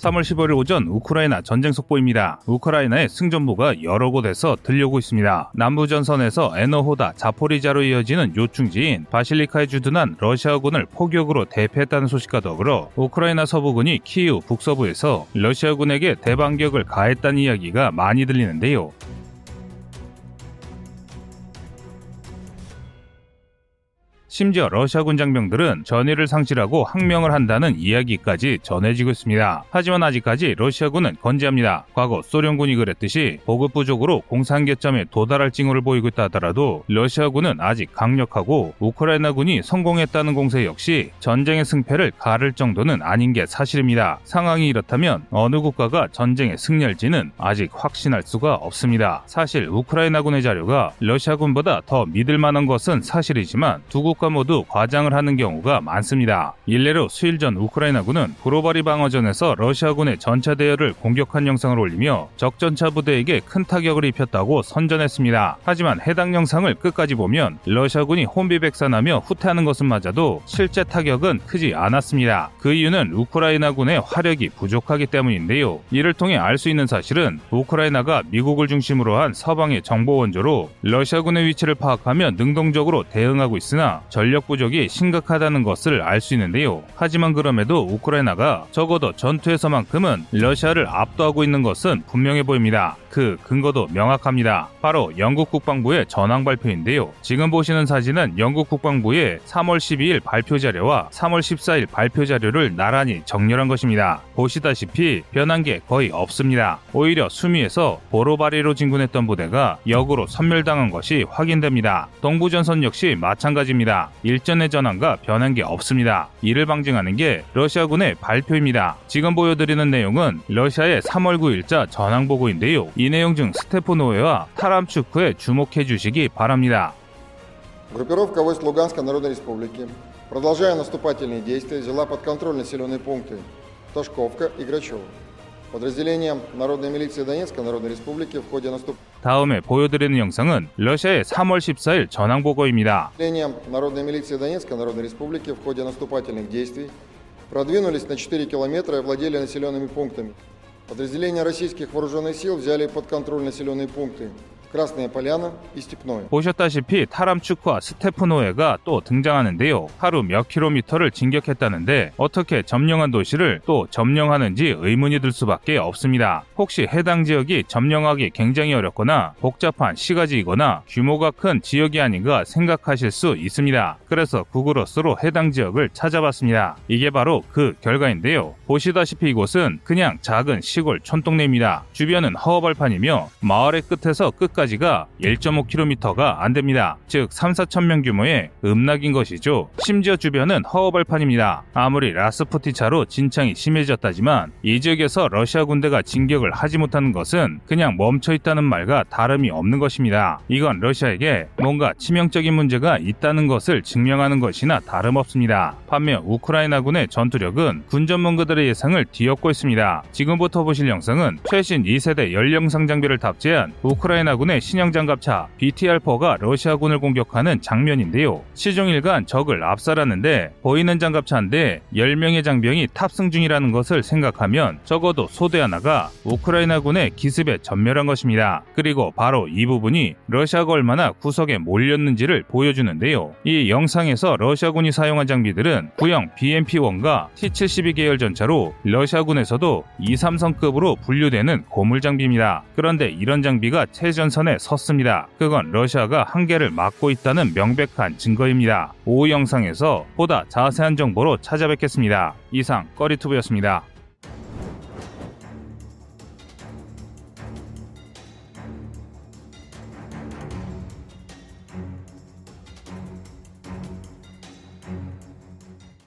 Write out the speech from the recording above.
3월 15일 오전 우크라이나 전쟁 속보입니다. 우크라이나의 승전보가 여러 곳에서 들려오고 있습니다. 남부전선에서 에너호다, 자포리자로 이어지는 요충지인 바실리카에 주둔한 러시아군을 포격으로 대패했다는 소식과 더불어 우크라이나 서부군이 키이우 북서부에서 러시아군에게 대반격을 가했다는 이야기가 많이 들리는데요. 심지어 러시아군 장병들은 전의를 상실하고 항명을 한다는 이야기까지 전해지고 있습니다. 하지만 아직까지 러시아군은 건재합니다. 과거 소련군이 그랬듯이 보급 부족으로 공산계점에 도달할 징후를 보이고 있다 하더라도 러시아군은 아직 강력하고 우크라이나군이 성공했다는 공세 역시 전쟁의 승패를 가를 정도는 아닌 게 사실입니다. 상황이 이렇다면 어느 국가가 전쟁에 승리할지는 아직 확신할 수가 없습니다. 사실 우크라이나군의 자료가 러시아군보다 더 믿을 만한 것은 사실이지만 두 국가 모두 과장을 하는 경우가 많습니다. 일례로 수일 전 우크라이나군은 브로바리 방어전에서 러시아군의 전차 대열을 공격한 영상을 올리며 적전차 부대에게 큰 타격을 입혔다고 선전했습니다. 하지만 해당 영상을 끝까지 보면 러시아군이 혼비백산하며 후퇴하는 것은 맞아도 실제 타격은 크지 않았습니다. 그 이유는 우크라이나군의 화력이 부족하기 때문인데요. 이를 통해 알 수 있는 사실은 우크라이나가 미국을 중심으로 한 서방의 정보 원조로 러시아군의 위치를 파악하며 능동적으로 대응하고 있으나 전력 부족이 심각하다는 것을 알 수 있는데요. 하지만 그럼에도 우크라이나가 적어도 전투에서만큼은 러시아를 압도하고 있는 것은 분명해 보입니다. 그 근거도 명확합니다. 바로 영국 국방부의 전황 발표인데요. 지금 보시는 사진은 영국 국방부의 3월 12일 발표 자료와 3월 14일 발표 자료를 나란히 정렬한 것입니다. 보시다시피 변한 게 거의 없습니다. 오히려 수미에서 보로바리로 진군했던 부대가 역으로 선멸당한 것이 확인됩니다. 동부전선 역시 마찬가지입니다. 일전의 전환과 변한 게 없습니다. 이를 방증하는 게 러시아군의 발표입니다. 지금 보여드리는 내용은 러시아의 3월 9일자 전황 보고인데요. 이 내용 중 스테포노웨와 타람추크에 주목해 주시기 바랍니다. Группировка войск Луганской Народной Республики, продолжая наступательные действия, взяла под контроль населенные пункты Ташковка и Грачево. Подразделением Народной милиции Донецкой Народной Республики в ходе наступ... 다음에 보여드리는 영상은 러시아의 3월 14일 전황 보고입니다. Подразделением Народной милиции Донецкой Народной Республики в ходе наступательных действий продвинулись на 4 километра и владели населенными пунктами. Подразделения российских вооруженных сил взяли под контроль населенные пункты Красная Поляна и Степное. 보셨다시피 타람추크와 스테프노에가 또 등장하는데요. 하루 몇 킬로미터를 진격했다는데 어떻게 점령한 도시를 또 점령하는지 의문이 들 수밖에 없습니다. 혹시 해당 지역이 점령하기 굉장히 어렵거나 복잡한 시가지이거나 규모가 큰 지역이 아닌가 생각하실 수 있습니다. 그래서 구글어스로 해당 지역을 찾아봤습니다. 이게 바로 그 결과인데요. 보시다시피 이곳은 그냥 작은 시골 촌동네입니다. 주변은 허허벌판이며 마을의 끝에서 끝까지 까지가 1.5km가 안 됩니다. 즉 3, 4천 명 규모의 음락인 것이죠. 심지어 주변은 허허벌판입니다. 아무리 라스푸티 차로 진창이 심해졌다지만 이 지역에서 러시아 군대가 진격을 하지 못하는 것은 그냥 멈춰 있다는 말과 다름이 없는 것입니다. 이건 러시아에게 뭔가 치명적인 문제가 있다는 것을 증명하는 것이나 다름없습니다. 반면 우크라이나군의 전투력은 군 전문가들의 예상을 뒤엎고 있습니다. 지금부터 보실 영상은 최신 2세대 연령상 장비를 탑재한 우크라이나군 일본의 신형 장갑차 BTR-4가 러시아군을 공격하는 장면인데요. 시종일관 적을 압살하는데 보이는 장갑차인데 10명의 장병이 탑승 중이라는 것을 생각하면 적어도 소대 하나가 우크라이나군의 기습에 전멸한 것입니다. 그리고 바로 이 부분이 러시아가 얼마나 구석에 몰렸는지를 보여주는데요. 이 영상에서 러시아군이 사용한 장비들은 구형 BMP-1과 T-72 계열 전차로 러시아군에서도 2, 3성급으로 분류되는 고물 장비입니다. 그런데 이런 장비가 최전선 선에 섰습니다. 그건 러시아가 한계를 막고 있다는 명백한 증거입니다. 오후 영상에서 보다 자세한 정보로 찾아뵙겠습니다. 이상 꺼리투브였습니다.